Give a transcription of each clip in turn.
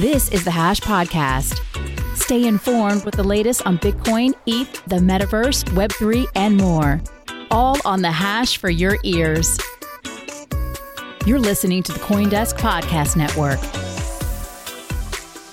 This is the Hash Podcast. Stay informed with the latest on Bitcoin, ETH, the metaverse, Web3, and more. All on the Hash for your ears. You're listening to the Coindesk Podcast Network.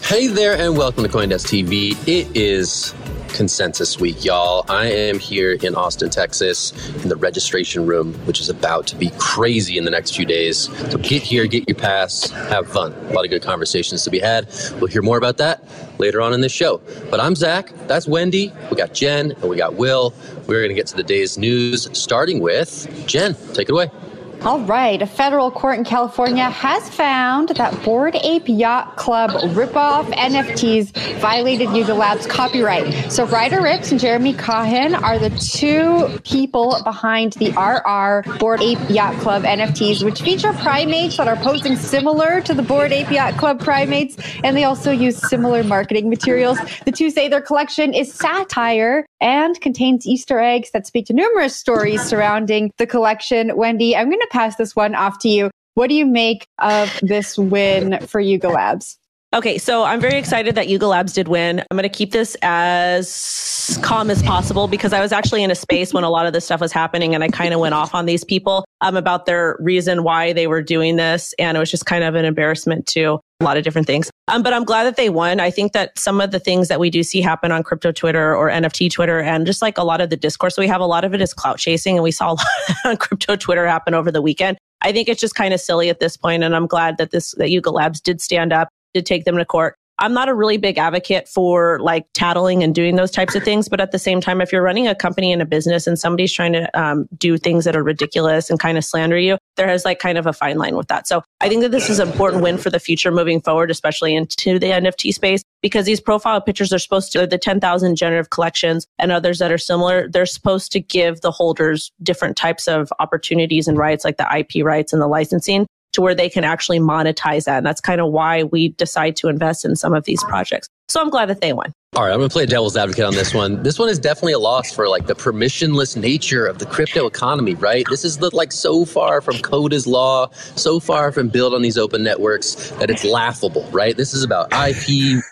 Hey there, and welcome to Coindesk TV. It is Consensus Week, y'all. I am here in Austin, Texas, in the registration room, which is about to be crazy in the next few days. So get here, get your pass, have fun. A lot of good conversations to be had. We'll hear more about that later on in this show. But I'm Zach, that's Wendy, we got Jen, and we got Will. We're going to get to the day's news, starting with Jen. Take it away. All right. A federal court in California has found that Bored Ape Yacht Club ripoff NFTs violated Yuga Labs copyright. So Ryder Ripps and Jeremy Cahen are the two people behind the RR Bored Ape Yacht Club NFTs, which feature primates that are posing similar to the Bored Ape Yacht Club primates, and they also use similar marketing materials. The two say their collection is satire and contains Easter eggs that speak to numerous stories surrounding the collection. Wendy, I'm going to pass this one off to you. What do you make of this win for Yuga Labs? Okay, so I'm very excited that Yuga Labs did win. I'm going to keep this as calm as possible because I was actually in a space when a lot of this stuff was happening and I kind of went off on these people um, about their reason why they were doing this. And it was just kind of an embarrassment to a lot of different things. Um, but I'm glad that they won. I think that some of the things that we do see happen on crypto Twitter or NFT Twitter and just like a lot of the discourse we have, a lot of it is clout chasing. And we saw a lot on crypto Twitter happen over the weekend. I think it's just kind of silly at this point, and I'm glad that this that Yuga Labs did stand up to take them to court. I'm not a really big advocate for like tattling and doing those types of things. But at the same time, if you're running a company and a business and somebody's trying to um, do things that are ridiculous and kind of slander you, there is like kind of a fine line with that. So I think that this is an important win for the future moving forward, especially into the NFT space, because these profile pictures are supposed to, the 10,000 generative collections and others that are similar, they're supposed to give the holders different types of opportunities and rights, like the IP rights and the licensing to where they can actually monetize that. And that's kind of why we decide to invest in some of these projects. So I'm glad that they won. All right, I'm going to play devil's advocate on this one. This one is definitely a loss for like the permissionless nature of the crypto economy, right? This is the, like so far from code is law, so far from build on these open networks that it's laughable, right? This is about IP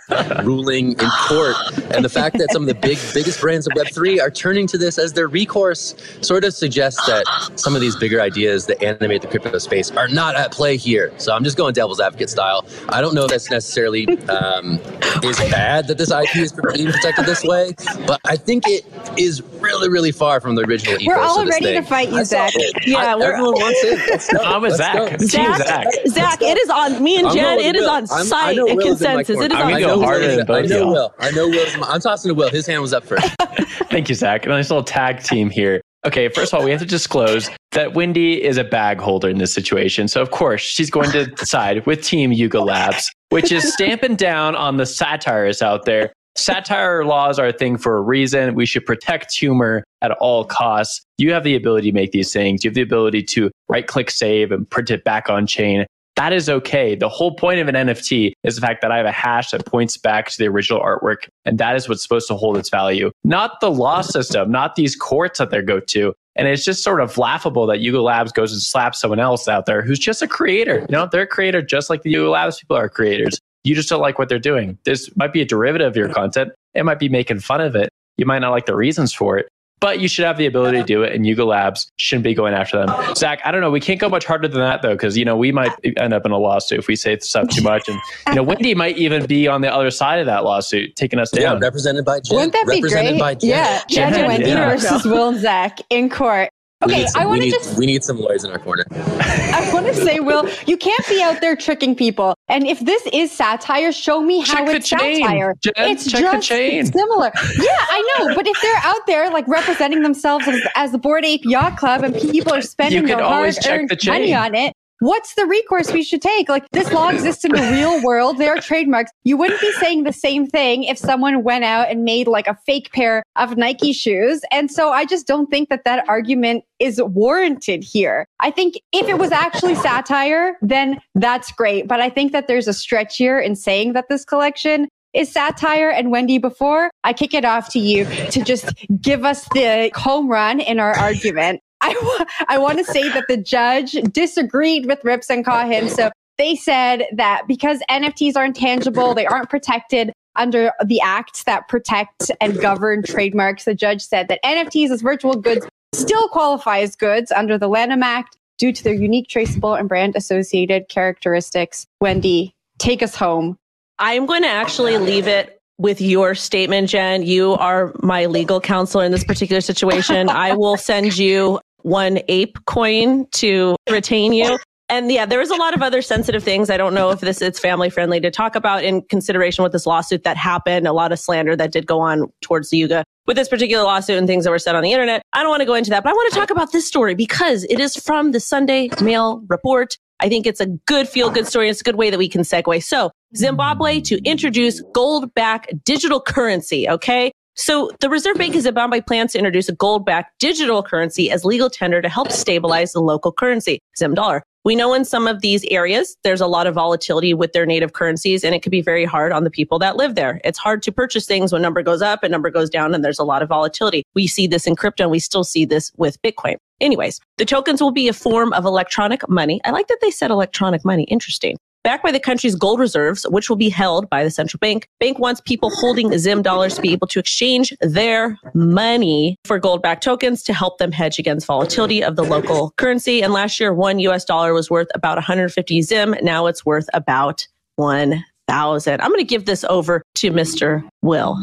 ruling in court, and the fact that some of the big biggest brands of Web3 are turning to this as their recourse sort of suggests that some of these bigger ideas that animate the crypto space are not at play here. So I'm just going devil's advocate style. I don't know if that's necessarily um, is bad that this IP is being protected this way, but I think it is really, really far from the original ethos We're all of this ready thing. to fight you, I Zach. it. Yeah, I, we're- everyone wants it. I'm with Let's Zach. Zach, Zach. Zach, it is on me and Jen. It is on I'm- I site and Will's in my consensus. It is corner. I'm on gonna I know harder Will's than in- both I know. Will. I know Will. I'm tossing to Will. His hand was up first. Thank you, Zach. A nice little tag team here. Okay, first of all, we have to disclose that Wendy is a bag holder in this situation. So, of course, she's going to side with Team Yuga Labs, which is stamping down on the satirists out there. Satire laws are a thing for a reason. We should protect humor at all costs. You have the ability to make these things. You have the ability to right click save and print it back on chain. That is okay. The whole point of an NFT is the fact that I have a hash that points back to the original artwork. And that is what's supposed to hold its value, not the law system, not these courts that they go to. And it's just sort of laughable that Yuga Labs goes and slaps someone else out there who's just a creator. You know, they're a creator just like the Yuga Labs people are creators. You just don't like what they're doing. This might be a derivative of your content. It might be making fun of it. You might not like the reasons for it, but you should have the ability to do it. And Yuga Labs shouldn't be going after them. Oh. Zach, I don't know. We can't go much harder than that though, because you know we might end up in a lawsuit if we say stuff too much. And you know, Wendy might even be on the other side of that lawsuit, taking us down. Yeah, down. represented by Jen. Wouldn't that be represented great? by Jen. Yeah, Jen Jen, and Wendy yeah. versus Will and Zach in court. We Okay, need some- I want to just we need some lawyers in our corner. I want to say, Will, you can't be out there tricking people. And if this is satire, show me how Check the it's chain, satire. Jen, it's check the just chain. similar. Yeah, I know. But if they're out there like representing themselves as, as the Bored Ape Yacht Club and people are spending their hard-earned the money on it, What's the recourse we should take? Like this law exists in the real world. There are trademarks. You wouldn't be saying the same thing if someone went out and made like a fake pair of Nike shoes. And so I just don't think that that argument is warranted here. I think if it was actually satire, then that's great. But I think that there's a stretch here in saying that this collection is satire. And Wendy, before I kick it off to you to just give us the home run in our argument, I, w- I want to say that the judge disagreed with Ripps and Cohen. So they said that because NFTs are intangible, they aren't protected under the acts that protect and govern trademarks. The judge said that NFTs as virtual goods still qualify as goods under the Lanham Act due to their unique, traceable, and brand associated characteristics. Wendy, take us home. I'm going to actually leave it with your statement, Jen. You are my legal counsel in this particular situation. I will send you one ape coin to retain you. And yeah, there was a lot of other sensitive things. I don't know if this is family friendly to talk about in consideration with this lawsuit that happened, a lot of slander that did go on towards the Yuga with this particular lawsuit and things that were said on the internet. I don't want to go into that, but I want to talk about this story because it is from the Sunday Mail report. I think it's a good feel good story. It's a good way that we can segue. So Zimbabwe to introduce gold back digital currency. Okay. So the Reserve Bank of by plans to introduce a gold backed digital currency as legal tender to help stabilize the local currency, Zim dollar. We know in some of these areas, there's a lot of volatility with their native currencies, and it can be very hard on the people that live there. It's hard to purchase things when number goes up and number goes down, and there's a lot of volatility. We see this in crypto, and we still see this with Bitcoin. Anyways, the tokens will be a form of electronic money. I like that they said electronic money. Interesting backed by the country's gold reserves, which will be held by the central bank. Bank wants people holding Zim dollars to be able to exchange their money for gold backed tokens to help them hedge against volatility of the local currency. And last year, one US dollar was worth about 150 Zim. Now it's worth about 1,000. I'm going to give this over to Mr. Will.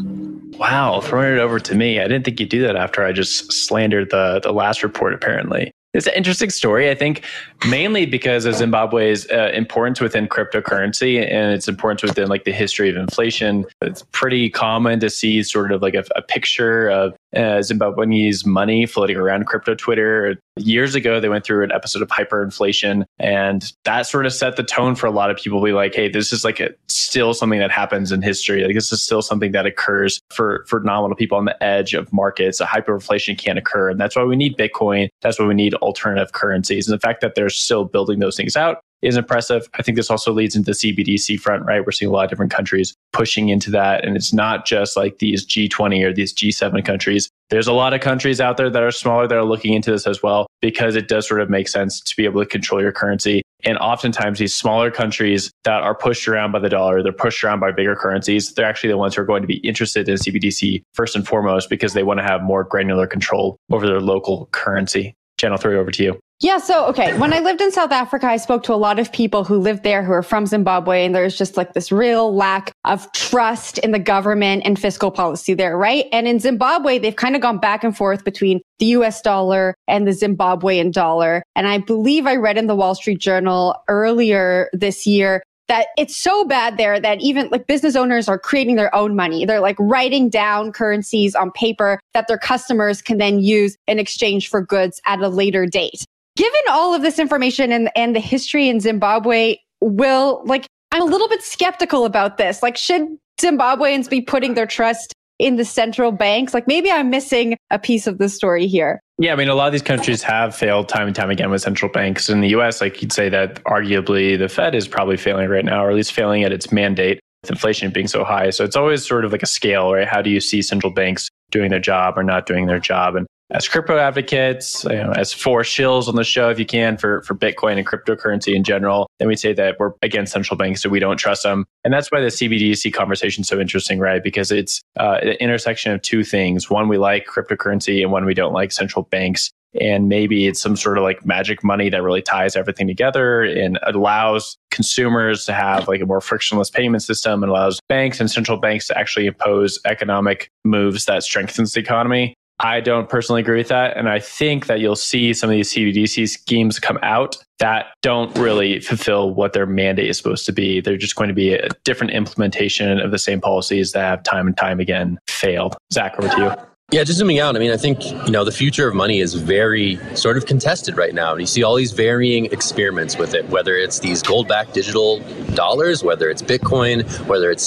Wow, throwing it over to me. I didn't think you'd do that after I just slandered the the last report apparently. It's an interesting story, I think, mainly because of Zimbabwe's uh, importance within cryptocurrency and its importance within like the history of inflation. It's pretty common to see sort of like a, a picture of uh, Zimbabwe's money floating around crypto Twitter. Years ago, they went through an episode of hyperinflation, and that sort of set the tone for a lot of people. Be like, hey, this is like a, still something that happens in history. Like this is still something that occurs for for nominal people on the edge of markets. A hyperinflation can't occur, and that's why we need Bitcoin. That's why we need alternative currencies. And the fact that they're still building those things out is impressive. I think this also leads into the CBDC front, right? We're seeing a lot of different countries pushing into that. And it's not just like these G20 or these G7 countries. There's a lot of countries out there that are smaller that are looking into this as well because it does sort of make sense to be able to control your currency. And oftentimes, these smaller countries that are pushed around by the dollar, they're pushed around by bigger currencies. They're actually the ones who are going to be interested in CBDC first and foremost because they want to have more granular control over their local currency. Channel I'll throw it over to you. Yeah. So, okay. When I lived in South Africa, I spoke to a lot of people who lived there who are from Zimbabwe. And there's just like this real lack of trust in the government and fiscal policy there, right? And in Zimbabwe, they've kind of gone back and forth between the US dollar and the Zimbabwean dollar. And I believe I read in the Wall Street Journal earlier this year that it's so bad there that even like business owners are creating their own money. They're like writing down currencies on paper that their customers can then use in exchange for goods at a later date given all of this information and, and the history in Zimbabwe, will like, I'm a little bit skeptical about this. Like, should Zimbabweans be putting their trust in the central banks? Like, maybe I'm missing a piece of the story here. Yeah, I mean, a lot of these countries have failed time and time again with central banks. In the US, like you'd say that arguably the Fed is probably failing right now, or at least failing at its mandate with inflation being so high. So it's always sort of like a scale, right? How do you see central banks doing their job or not doing their job? And as crypto advocates, you know, as four shills on the show, if you can, for, for Bitcoin and cryptocurrency in general, then we'd say that we're against central banks, so we don't trust them. And that's why the CBDC conversation is so interesting, right? Because it's uh, an intersection of two things. One, we like cryptocurrency, and one, we don't like central banks. And maybe it's some sort of like magic money that really ties everything together and allows consumers to have like a more frictionless payment system and allows banks and central banks to actually impose economic moves that strengthens the economy. I don't personally agree with that. And I think that you'll see some of these CBDC schemes come out that don't really fulfill what their mandate is supposed to be. They're just going to be a different implementation of the same policies that have time and time again failed. Zach, over to you. Yeah, just zooming out, I mean, I think, you know, the future of money is very sort of contested right now. And you see all these varying experiments with it, whether it's these gold backed digital dollars, whether it's Bitcoin, whether it's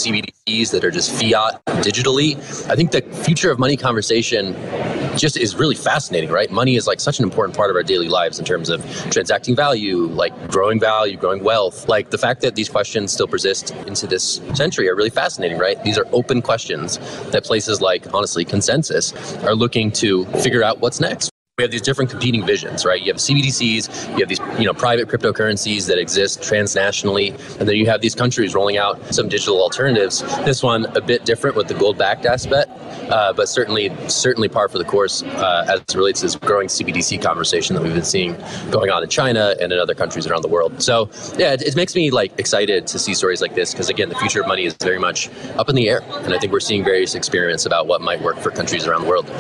That are just fiat digitally. I think the future of money conversation just is really fascinating, right? Money is like such an important part of our daily lives in terms of transacting value, like growing value, growing wealth. Like the fact that these questions still persist into this century are really fascinating, right? These are open questions that places like, honestly, consensus are looking to figure out what's next. We have these different competing visions, right? You have CBDCs, you have these, you know, private cryptocurrencies that exist transnationally, and then you have these countries rolling out some digital alternatives. This one a bit different with the gold-backed aspect, uh, but certainly, certainly par for the course uh, as it relates to this growing CBDC conversation that we've been seeing going on in China and in other countries around the world. So, yeah, it, it makes me like excited to see stories like this because again, the future of money is very much up in the air, and I think we're seeing various experiments about what might work for countries around the world.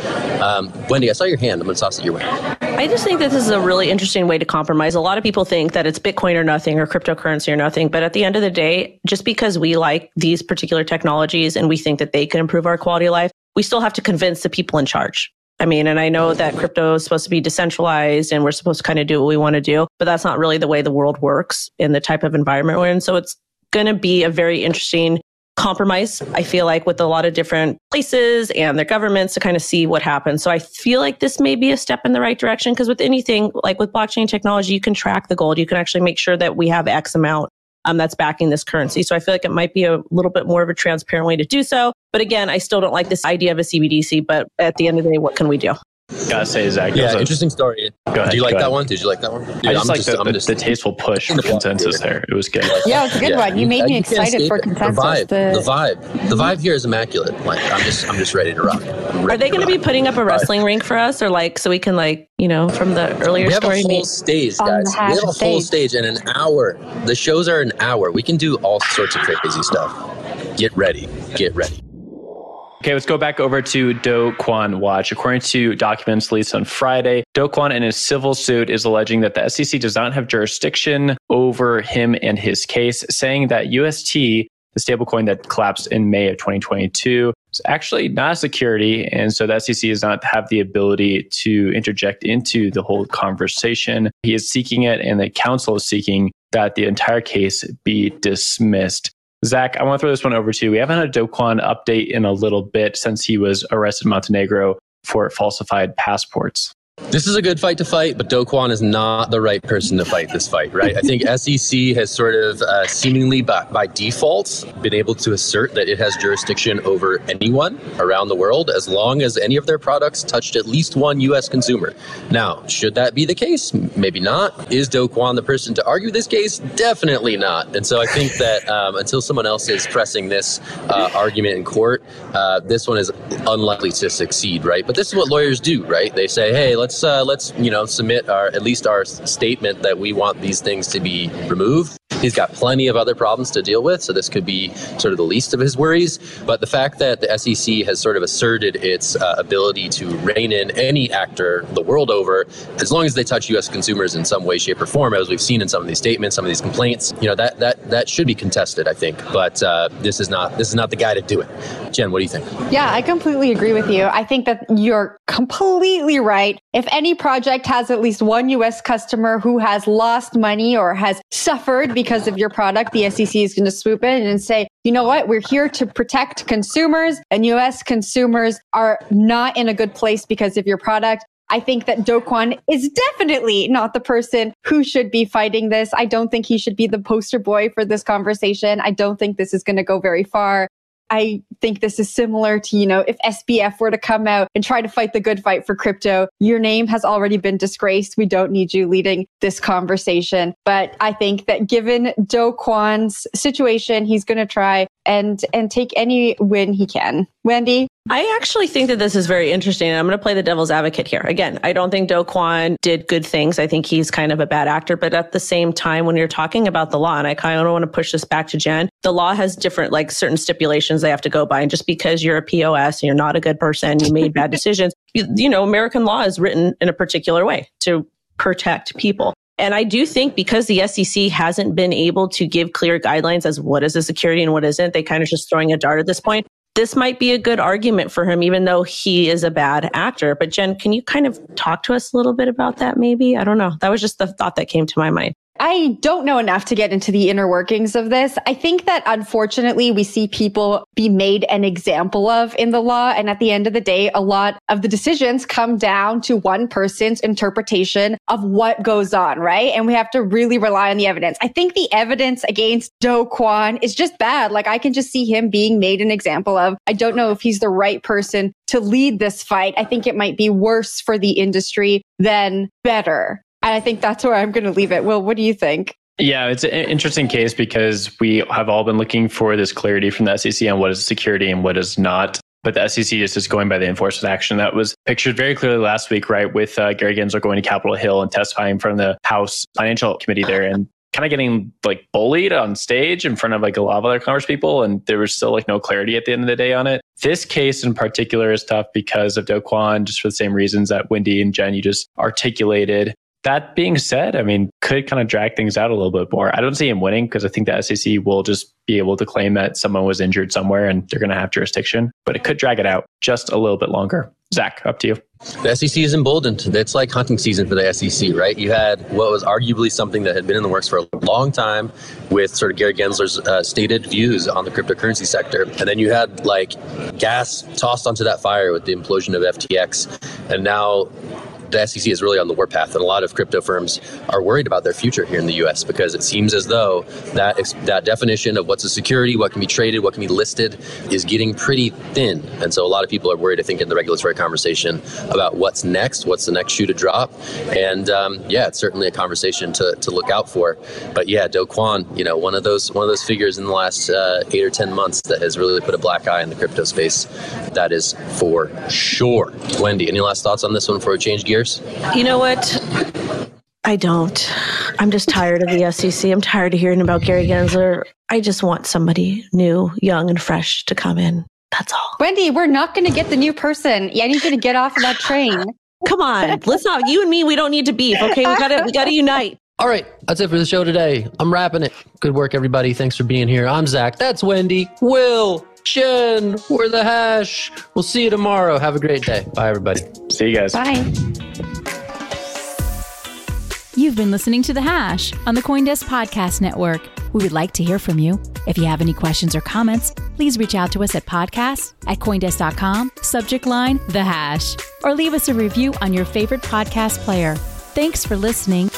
Um, Wendy, I saw your hand. I'm going to toss your way. I just think that this is a really interesting way to compromise. A lot of people think that it's Bitcoin or nothing or cryptocurrency or nothing. But at the end of the day, just because we like these particular technologies and we think that they can improve our quality of life, we still have to convince the people in charge. I mean, and I know that crypto is supposed to be decentralized and we're supposed to kind of do what we want to do, but that's not really the way the world works in the type of environment we're in. So it's going to be a very interesting compromise, I feel like, with a lot of different places and their governments to kind of see what happens. So I feel like this may be a step in the right direction because with anything like with blockchain technology, you can track the gold. You can actually make sure that we have X amount um, that's backing this currency. So I feel like it might be a little bit more of a transparent way to do so. But again, I still don't like this idea of a CBDC. But at the end of the day, what can we do? Gotta say, Zach. Yeah, a, interesting story. Go ahead. Do you like that ahead. one? Did you like that one? Dude, I just like the, the, the, tasteful push for consensus there. It was good. Yeah, it's a good yeah. one. You made me excited for consensus. The vibe, the, the vibe, the vibe here is immaculate. Like I'm just, I'm just ready to rock. Are they going to be putting up a wrestling rink for us, or like so we can like you know from the earlier we have story? a whole stage, guys. We have a whole stage and an hour. The shows are an hour. We can do all sorts of crazy stuff. Get ready. Get ready. Okay, let's go back over to Do Kwon Watch. According to documents released on Friday, Do Kwon in his civil suit is alleging that the SEC does not have jurisdiction over him and his case, saying that UST, the stablecoin that collapsed in May of 2022, is actually not a security. And so the SEC does not have the ability to interject into the whole conversation. He is seeking it, and the council is seeking that the entire case be dismissed. Zach, I want to throw this one over to you. We haven't had a Do Kwon update in a little bit since he was arrested in Montenegro for falsified passports. This is a good fight to fight, but Do Kwon is not the right person to fight this fight, right? I think SEC has sort of uh, seemingly by, by, default been able to assert that it has jurisdiction over anyone around the world as long as any of their products touched at least one U.S. consumer. Now, should that be the case? Maybe not. Is Do Kwon the person to argue this case? Definitely not. And so I think that um, until someone else is pressing this uh, argument in court, uh, this one is unlikely to succeed, right? But this is what lawyers do, right? They say, hey, let's let's uh, let's you know submit our at least our statement that we want these things to be removed. He's got plenty of other problems to deal with, so this could be sort of the least of his worries. But the fact that the SEC has sort of asserted its uh, ability to rein in any actor the world over, as long as they touch U.S. consumers in some way, shape, or form, as we've seen in some of these statements, some of these complaints, you know that that that should be contested, I think. But uh, this is not this is not the guy to do it. Jen, what do you think? Yeah, I completely agree with you. I think that you're completely right. If any project has at least one US customer who has lost money or has suffered because of your product, the SEC is going to swoop in and say, you know what? We're here to protect consumers and US consumers are not in a good place because of your product. I think that Do Kwon is definitely not the person who should be fighting this. I don't think he should be the poster boy for this conversation. I don't think this is going to go very far. I think this is similar to, you know, if SBF were to come out and try to fight the good fight for crypto, your name has already been disgraced. We don't need you leading this conversation. But I think that given Do Kwon's situation, he's going to try and and take any win he can. Wendy? I actually think that this is very interesting. I'm going to play the devil's advocate here. Again, I don't think Do Kwon did good things. I think he's kind of a bad actor. But at the same time, when you're talking about the law, and I kind of want to push this back to Jen, the law has different, like certain stipulations they have to go by. And just because you're a POS and you're not a good person, you made bad decisions, you, you know, American law is written in a particular way to protect people. And I do think because the SEC hasn't been able to give clear guidelines as what is a security and what isn't, they kind of just throwing a dart at this point this might be a good argument for him, even though he is a bad actor. But Jen, can you kind of talk to us a little bit about that maybe? I don't know. That was just the thought that came to my mind. I don't know enough to get into the inner workings of this. I think that unfortunately we see people be made an example of in the law. And at the end of the day, a lot of the decisions come down to one person's interpretation of what goes on, right? And we have to really rely on the evidence. I think the evidence against Do Kwon is just bad. Like I can just see him being made an example of. I don't know if he's the right person to lead this fight. I think it might be worse for the industry than better. And I think that's where I'm going to leave it. Will, what do you think? Yeah, it's an interesting case because we have all been looking for this clarity from the SEC on what is security and what is not. But the SEC is just going by the enforcement action that was pictured very clearly last week, right? With uh, Gary Gensler going to Capitol Hill and testifying from the House Financial Committee there and kind of getting like bullied on stage in front of like a lot of other Congress people. And there was still like no clarity at the end of the day on it. This case in particular is tough because of Do Kwon, just for the same reasons that Wendy and Jen you just articulated. That being said, I mean, could kind of drag things out a little bit more. I don't see him winning because I think the SEC will just be able to claim that someone was injured somewhere and they're going to have jurisdiction, but it could drag it out just a little bit longer. Zach, up to you. The SEC is emboldened. It's like hunting season for the SEC, right? You had what was arguably something that had been in the works for a long time with sort of Gary Gensler's uh, stated views on the cryptocurrency sector. And then you had like gas tossed onto that fire with the implosion of FTX. And now the SEC is really on the warpath, and a lot of crypto firms are worried about their future here in the U.S. because it seems as though that that definition of what's a security, what can be traded, what can be listed, is getting pretty thin, and so a lot of people are worried. I think in the regulatory conversation about what's next, what's the next shoe to drop, and um, yeah, it's certainly a conversation to, to look out for. But yeah, Do Kwon, you know, one of those one of those figures in the last uh, eight or ten months that has really put a black eye in the crypto space. That is for sure. Wendy, any last thoughts on this one before we change gears? Years? You know what? I don't. I'm just tired of the SEC. I'm tired of hearing about Gary Gensler. I just want somebody new, young, and fresh to come in. That's all. Wendy, we're not going to get the new person. Yeah, I need you to get off of that train. Come on, let's not. You and me, we don't need to beef. Okay, we gotta, we gotta unite. All right, that's it for the show today. I'm wrapping it. Good work, everybody. Thanks for being here. I'm Zach. That's Wendy. Will. Jen. We're the hash. We'll see you tomorrow. Have a great day. Bye, everybody. See you guys. Bye. You've been listening to The Hash on the Coindesk Podcast Network. We would like to hear from you. If you have any questions or comments, please reach out to us at podcast at Coindesk.com, subject line The Hash, or leave us a review on your favorite podcast player. Thanks for listening